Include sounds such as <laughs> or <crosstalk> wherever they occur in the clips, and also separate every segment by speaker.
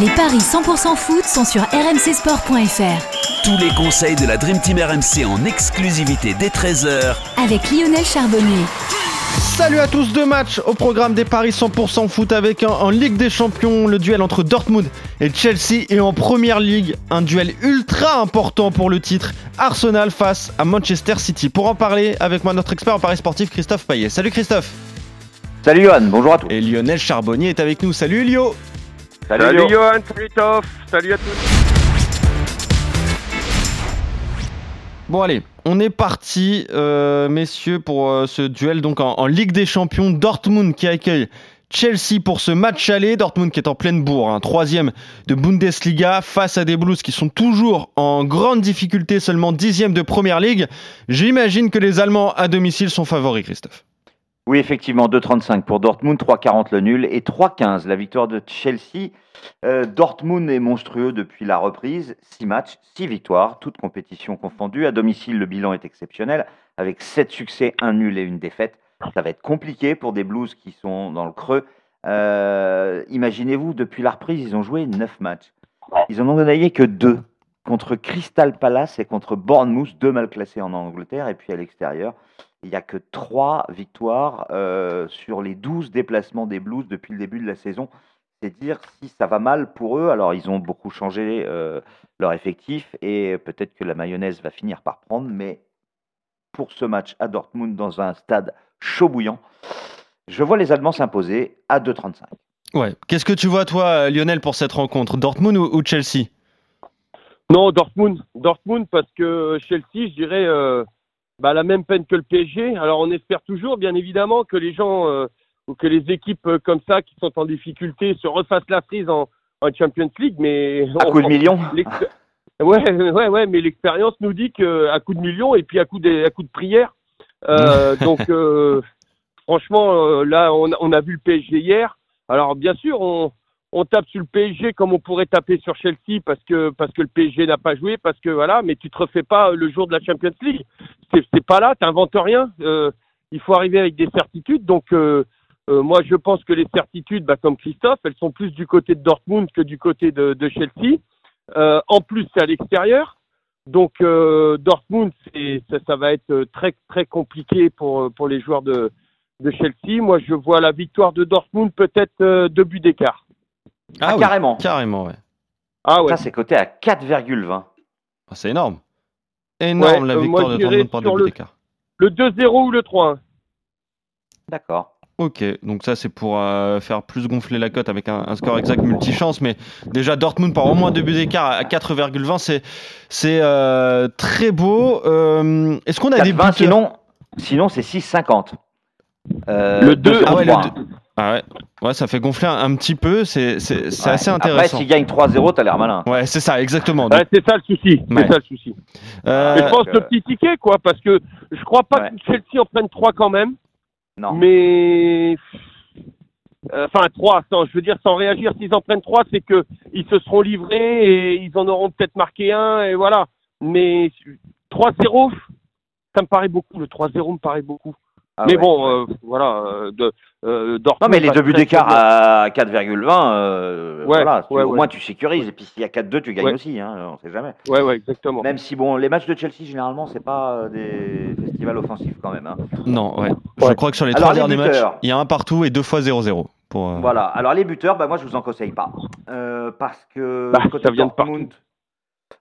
Speaker 1: Les paris 100% foot sont sur rmcsport.fr.
Speaker 2: Tous les conseils de la Dream Team RMC en exclusivité dès 13h
Speaker 1: Avec Lionel Charbonnier.
Speaker 3: Salut à tous, deux matchs au programme des paris 100% foot avec un, en Ligue des Champions le duel entre Dortmund et Chelsea et en Première Ligue un duel ultra important pour le titre Arsenal face à Manchester City. Pour en parler avec moi notre expert en paris sportif Christophe Payet. Salut Christophe.
Speaker 4: Salut Johan, bonjour à tous.
Speaker 3: Et Lionel Charbonnier est avec nous. Salut Lio.
Speaker 5: Salut, salut Johan, salut Toff, salut à tous.
Speaker 3: Bon allez, on est parti, euh, messieurs, pour euh, ce duel donc en, en, Ligue des Champions. Dortmund qui accueille Chelsea pour ce match aller. Dortmund qui est en pleine bourre, hein, troisième de Bundesliga face à des Blues qui sont toujours en grande difficulté, seulement dixième de Première Ligue. J'imagine que les Allemands à domicile sont favoris, Christophe.
Speaker 4: Oui, effectivement, 2,35 pour Dortmund, 3,40 le nul et 3,15 la victoire de Chelsea. Euh, Dortmund est monstrueux depuis la reprise. 6 matchs, 6 victoires, toutes compétitions confondues. À domicile, le bilan est exceptionnel, avec 7 succès, 1 nul et une défaite. Ça va être compliqué pour des Blues qui sont dans le creux. Euh, Imaginez-vous, depuis la reprise, ils ont joué 9 matchs. Ils en ont gagné que 2 contre Crystal Palace et contre Bournemouth, deux mal classés en Angleterre, et puis à l'extérieur. Il n'y a que 3 victoires euh, sur les 12 déplacements des Blues depuis le début de la saison. C'est dire si ça va mal pour eux. Alors, ils ont beaucoup changé euh, leur effectif et peut-être que la mayonnaise va finir par prendre. Mais pour ce match à Dortmund, dans un stade chaud bouillant, je vois les Allemands s'imposer à 2,35.
Speaker 3: Ouais. Qu'est-ce que tu vois, toi, Lionel, pour cette rencontre? Dortmund ou, ou, Chelsea?
Speaker 5: Non, Dortmund. Dortmund, parce que Chelsea, je dirais. Euh bah, la même peine que le PSG. Alors on espère toujours, bien évidemment, que les gens euh, ou que les équipes euh, comme ça qui sont en difficulté se refassent la frise en, en Champions League, mais
Speaker 4: à coup de millions. <laughs>
Speaker 5: Ouais, ouais, ouais, mais l'expérience nous dit que à coup de millions et puis à coup de, à coup de prière. Euh, donc euh, <laughs> franchement, là, on, on, a vu le PSG hier. Alors bien sûr, on, on tape sur le PSG comme on pourrait taper sur Chelsea parce que parce que le PSG n'a pas joué, parce que voilà, mais tu te refais pas le jour de la Champions League. C'est pas là, t'inventes rien. Euh, il faut arriver avec des certitudes. Donc euh, euh, moi je pense que les certitudes, bah, comme Christophe, elles sont plus du côté de Dortmund que du côté de, de Chelsea. Euh, en plus c'est à l'extérieur. Donc Dortmund, ça, ça va être très très compliqué pour pour les joueurs de de Chelsea. Moi je vois la victoire de Dortmund peut-être deux buts d'écart.
Speaker 4: Ah, ah oui, carrément.
Speaker 3: Carrément, ouais.
Speaker 4: Ah ouais. Ça, c'est coté à 4,20.
Speaker 3: Ah, c'est énorme. Énorme ouais, la victoire euh, moi, de Dortmund par deux d'écart.
Speaker 5: Le 2-0 ou le 3-1.
Speaker 4: D'accord.
Speaker 3: Ok, donc ça c'est pour euh, faire plus gonfler la cote avec un, un, score exact multichance, mais déjà Dortmund par au moins deux buts d'écart à 4,20, c'est c'est euh, très beau. Euh, Est-ce qu'on a des buts
Speaker 4: Sinon, sinon c'est 6,50.
Speaker 5: le 2,
Speaker 3: ah ouais, le 2. Ah ouais. ouais, ça fait gonfler un, un petit peu, c'est ouais. assez intéressant.
Speaker 4: Après, s'il gagne 3-0, t'as l'air malin.
Speaker 3: Ouais, c'est ça, exactement.
Speaker 5: Ouais, c'est ça le souci. C'est ça le souci. Euh... je pense le petit ticket, quoi, parce que je crois pas que Chelsea en prenne 3 quand même.
Speaker 4: Non.
Speaker 5: Mais. Enfin, euh, 3, sans, je veux dire, sans réagir, s'ils en prennent 3, c'est qu'ils se seront livrés et ils en auront peut-être marqué un, et voilà. Mais 3-0, ça me paraît beaucoup. Le 3-0 me paraît beaucoup. Ah mais ouais. bon, euh, voilà, de, euh, Dortmund.
Speaker 4: Non, mais les deux buts d'écart à 4,20, euh, ouais, voilà, ouais, au moins tu sécurises. Et puis s'il y a 4-2, tu gagnes aussi, hein, on sait jamais.
Speaker 5: Ouais, ouais, exactement.
Speaker 4: Même si, bon, les matchs de Chelsea, généralement, c'est pas des festivals offensifs quand même. Hein.
Speaker 3: Non, ouais. Je crois que sur les trois derniers matchs, il y a un partout et deux fois 0-0. Pour, euh...
Speaker 4: Voilà, alors les buteurs, bah, moi je vous en conseille pas. Euh, parce que
Speaker 5: bah, ça vient Dortmund, de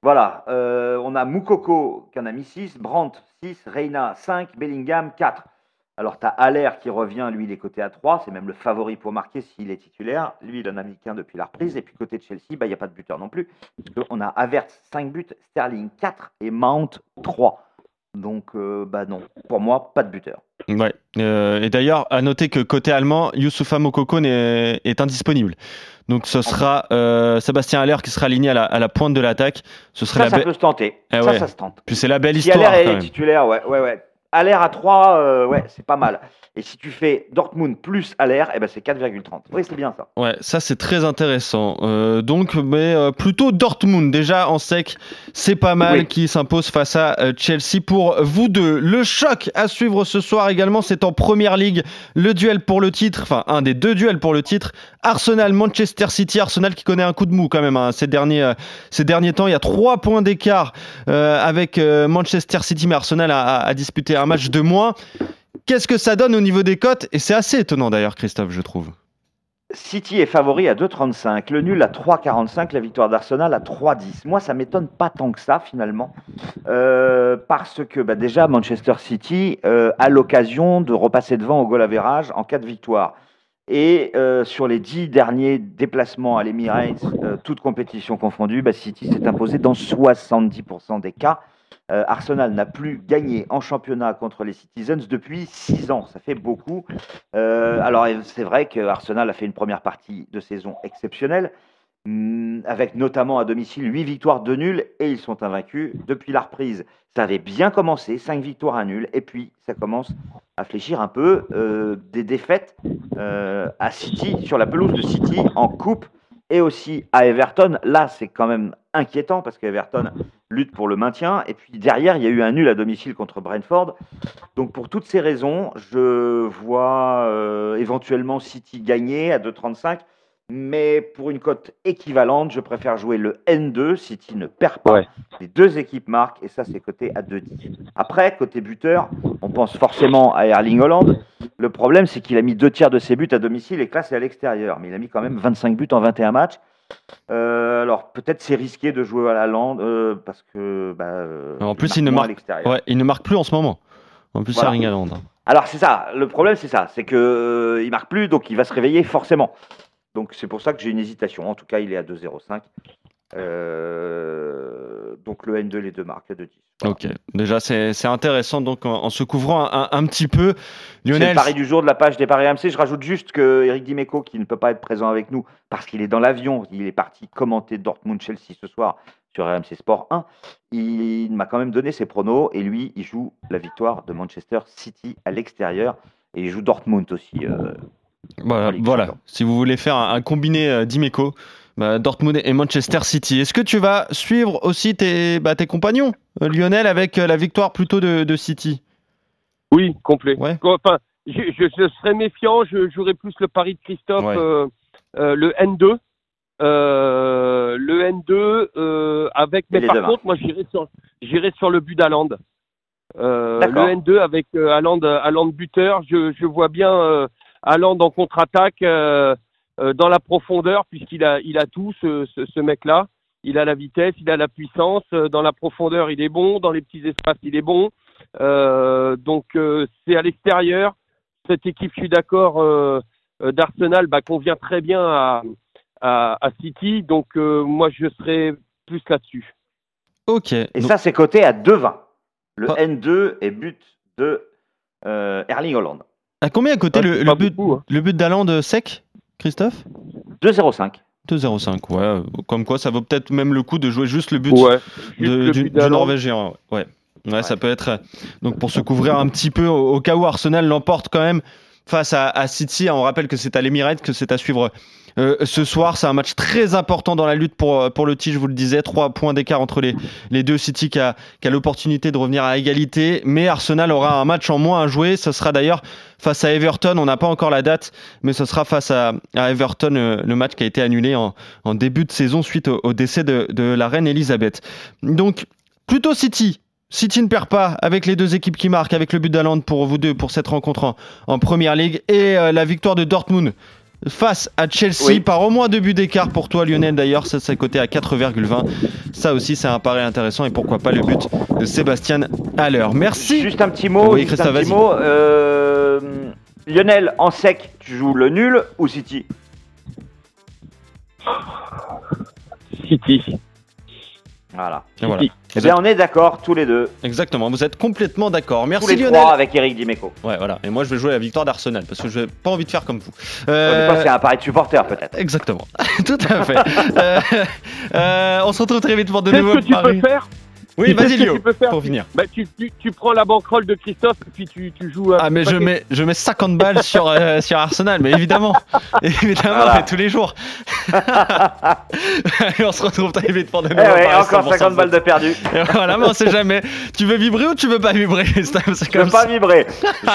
Speaker 4: voilà, euh, on a Moukoko qui en a mis 6, Brandt 6, Reina 5, Bellingham 4. Alors, tu as Aller qui revient, lui, il est coté à 3, c'est même le favori pour marquer s'il est titulaire. Lui, il en a mis qu'un depuis la reprise. Et puis, côté de Chelsea, il bah, n'y a pas de buteur non plus. On a Avert 5 buts, Sterling 4 et Mount 3. Donc, euh, bah non. Pour moi, pas de buteur.
Speaker 3: Ouais. Euh, et d'ailleurs, à noter que côté allemand, Youssoufa Mokoko est, est indisponible. Donc ce sera euh, Sébastien Haller qui sera aligné à la, à la pointe de l'attaque. Ce
Speaker 4: Ça,
Speaker 3: la
Speaker 4: ça
Speaker 3: be-
Speaker 4: peut se tenter.
Speaker 3: Eh
Speaker 4: ça,
Speaker 3: ouais.
Speaker 4: ça se tente.
Speaker 3: Puis c'est la belle
Speaker 4: Si
Speaker 3: histoire
Speaker 4: Haller est titulaire, ouais, ouais, ouais. Haller à 3, ouais, c'est pas mal. Et si tu fais Dortmund plus Haller, eh ben c'est 4,30. Oui, c'est bien ça.
Speaker 3: Ouais, ça c'est très intéressant. Euh, donc, mais euh, plutôt Dortmund déjà en sec, c'est pas mal
Speaker 4: Oui.
Speaker 3: qui s'impose face à euh, Chelsea pour vous deux. Le choc à suivre ce soir également, c'est en Première Ligue, le duel pour le titre, enfin un des deux duels pour le titre. Arsenal, Manchester City, Arsenal qui connaît un coup de mou quand même hein, ces derniers euh, ces derniers temps. Il y a trois points d'écart euh, avec euh, Manchester City, mais Arsenal a, a- a disputé un match de moins. Qu'est-ce que ça donne au niveau des cotes? Et c'est assez étonnant d'ailleurs, Christophe, je trouve.
Speaker 4: City est favori à 2,35, le nul à 3,45, la victoire d'Arsenal à 3,10. Moi, ça m'étonne pas tant que ça finalement, euh, parce que bah, déjà Manchester City euh, a l'occasion de repasser devant au goal average en cas de victoire. Et euh, sur les dix derniers déplacements à l'Emirates, toutes compétitions confondues, bah, City s'est imposé dans 70% des cas. Euh, Arsenal n'a plus gagné en championnat contre les Citizens depuis 6 ans. Ça fait beaucoup. Euh, alors, c'est vrai que Arsenal a fait une première partie de saison exceptionnelle, hum, avec notamment à domicile 8 victoires, 2 nuls, et ils sont invaincus depuis la reprise. Ça avait bien commencé, 5 victoires, 1 nul, et puis ça commence à fléchir un peu. Euh, des défaites à City, sur la pelouse de City, en coupe, et aussi à Everton. Là, c'est quand même inquiétant parce qu'Everton lutte pour le maintien. Et puis derrière, il y a eu un nul à domicile contre Brentford. Donc pour toutes ces raisons, je vois euh, éventuellement City gagner à 2,35. Mais pour une cote équivalente, je préfère jouer le N2. City ne perd pas.
Speaker 5: Ouais.
Speaker 4: Les deux équipes marquent et ça, c'est coté à 2,10. Après, côté buteur, on pense forcément à Erling Holland. Le problème, c'est qu'il a mis deux tiers de ses buts à domicile et que là, c'est à l'extérieur. Mais il a mis quand même 25 buts en 21 matchs. Euh, alors peut-être c'est risqué de jouer à la lande euh, parce que bah, euh,
Speaker 3: En plus, il ne
Speaker 4: à
Speaker 3: marque-
Speaker 4: l'extérieur.
Speaker 3: Ouais, il ne marque plus en ce moment. En plus,
Speaker 4: Voilà.
Speaker 3: Erling Haaland. hein.
Speaker 4: Alors c'est ça, le problème c'est ça, c'est que euh, il marque plus, donc il va se réveiller forcément. Donc c'est pour ça que j'ai une hésitation. En tout cas, il est à 2,05. Donc le N2, les deux marques à 2,10. Voilà.
Speaker 3: Ok, déjà c'est intéressant donc en, en se couvrant un, un petit peu.
Speaker 4: C'est le
Speaker 3: Lionel,
Speaker 4: pari du jour de la page des paris AMC. Je rajoute juste que Eric Dimeco, qui ne peut pas être présent avec nous parce qu'il est dans l'avion, il est parti commenter Dortmund-Chelsea ce soir sur RMC Sport 1. Il m'a quand même donné ses pronos et lui, il joue la victoire de Manchester City à l'extérieur et il joue Dortmund aussi. euh,
Speaker 3: voilà, voilà. Si vous voulez faire un, un combiné euh, d'Imeco, Dortmund et Manchester City. Est-ce que tu vas suivre aussi tes, bah, tes compagnons, euh, Lionel, avec euh, la victoire plutôt de, de City?
Speaker 5: Oui, complet.
Speaker 3: Ouais.
Speaker 5: Enfin, je, je, je serais méfiant, je jouerais plus le pari de Christophe,
Speaker 3: Ouais.
Speaker 5: euh, euh, le N2. Euh, le N2 euh, avec mais par contre moi j'irai sur j'irai sur le but d'Aland euh, le N2 avec euh, Haaland buteur je, je vois bien euh, Haaland en contre-attaque dans la profondeur puisqu'il a il a tout ce, ce, ce mec là il a la vitesse il a la puissance euh, dans la profondeur il est bon dans les petits espaces il est bon euh, donc euh, c'est à l'extérieur cette équipe je suis d'accord euh, euh, d'Arsenal bah, convient très bien à à, à City, donc euh, moi je serais plus là-dessus.
Speaker 3: Ok.
Speaker 4: Et
Speaker 3: donc-
Speaker 4: ça, c'est coté à 2,20. Le
Speaker 3: Pas-
Speaker 4: N2 est but de euh, Erling Holland.
Speaker 3: à combien à côté
Speaker 5: Ah,
Speaker 3: le,
Speaker 5: c'est
Speaker 3: le but,
Speaker 5: beaucoup, hein.
Speaker 3: le but sec, Christophe
Speaker 4: 2,05.
Speaker 3: 2,05, ouais. Comme quoi, ça vaut peut-être même le coup de jouer juste le but
Speaker 5: Ouais, juste
Speaker 3: de-
Speaker 5: le
Speaker 3: du,
Speaker 5: but
Speaker 3: du
Speaker 5: d'Haaland.
Speaker 3: Norvégien. Ouais. Ouais, ça peut être. euh, Donc pour se couvrir un petit peu au, au cas où Arsenal l'emporte quand même face à, à City. On rappelle que c'est à l'Emirates que c'est à suivre euh, ce soir. C'est un match très important dans la lutte pour, euh, pour le titre, je vous le disais. Trois points d'écart entre les, les deux City qui a, l'opportunité de revenir à égalité. Mais Arsenal aura un match en moins à jouer. Ce sera d'ailleurs face à Everton. On n'a pas encore la date, mais ce sera face à, Everton, euh, le match qui a été annulé en, début de saison suite au, décès de, la reine Elisabeth. Donc, plutôt City. City ne perd pas avec les deux équipes qui marquent, avec le but d'Aland pour vous deux pour cette rencontre en, en Première Ligue et la victoire de Dortmund face à Chelsea
Speaker 4: Oui.
Speaker 3: par au moins deux buts d'écart pour toi Lionel d'ailleurs ça c'est coté à 4,20 ça aussi c'est un pari intéressant et pourquoi pas le but de Sébastien Haller merci
Speaker 4: Juste un petit mot.
Speaker 3: Oui,
Speaker 4: juste un petit mot. Euh, Lionel, en sec, tu joues le nul ou City?
Speaker 5: City.
Speaker 4: Voilà.
Speaker 3: Et voilà.
Speaker 4: Eh bien, on est d'accord tous les deux,
Speaker 3: Exactement, vous êtes complètement d'accord.
Speaker 4: tous
Speaker 3: Merci
Speaker 4: les
Speaker 3: Lionel.
Speaker 4: trois avec Eric Dimeco.
Speaker 3: Ouais, voilà. Et moi, je vais jouer la victoire d'Arsenal parce que je n'ai pas envie de faire comme vous. Euh,
Speaker 4: c'est un pari de supporter peut-être.
Speaker 3: Exactement. <laughs> Tout à fait. Euh, euh, on se retrouve très vite pour de
Speaker 5: Qu'est-ce
Speaker 3: nouveaux
Speaker 5: que tu
Speaker 3: paris.
Speaker 5: peux faire?
Speaker 3: Oui, vas-y
Speaker 5: faire
Speaker 3: pour finir.
Speaker 5: bah, tu, tu, tu prends la banquerolle de Christophe et puis tu, tu joues. un
Speaker 3: Ah mais je mets je mets 50 balles sur euh, <laughs> sur Arsenal mais évidemment <laughs> évidemment
Speaker 4: Voilà.
Speaker 3: mais tous les jours. <laughs> Allez, on se retrouve très vite pour de
Speaker 4: Eh ouais, encore
Speaker 3: 100%
Speaker 4: 50 balles de perdu.
Speaker 3: Et voilà mais on sait jamais. Tu veux vibrer ou tu veux pas vibrer
Speaker 4: Je veux pas vibrer.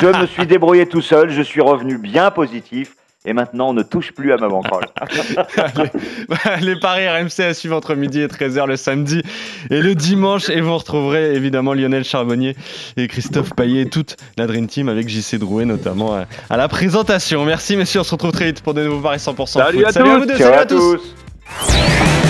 Speaker 4: Je me suis débrouillé tout seul, je suis revenu bien positif. Et maintenant, on ne touche plus à ma banquerolle. <laughs>
Speaker 3: Allez, bah, les paris RMC à suivre entre midi et 13h le samedi et le dimanche. Et vous retrouverez évidemment Lionel Charbonnier et Christophe Paillet, toute la Dream Team avec JC Drouet notamment à, à la présentation. Merci messieurs, on se retrouve très vite pour de nouveaux paris 100%
Speaker 5: Salut
Speaker 3: foot.
Speaker 5: à
Speaker 3: salut à
Speaker 5: tous.
Speaker 3: vous deux, salut
Speaker 4: à
Speaker 3: à tous.
Speaker 4: tous.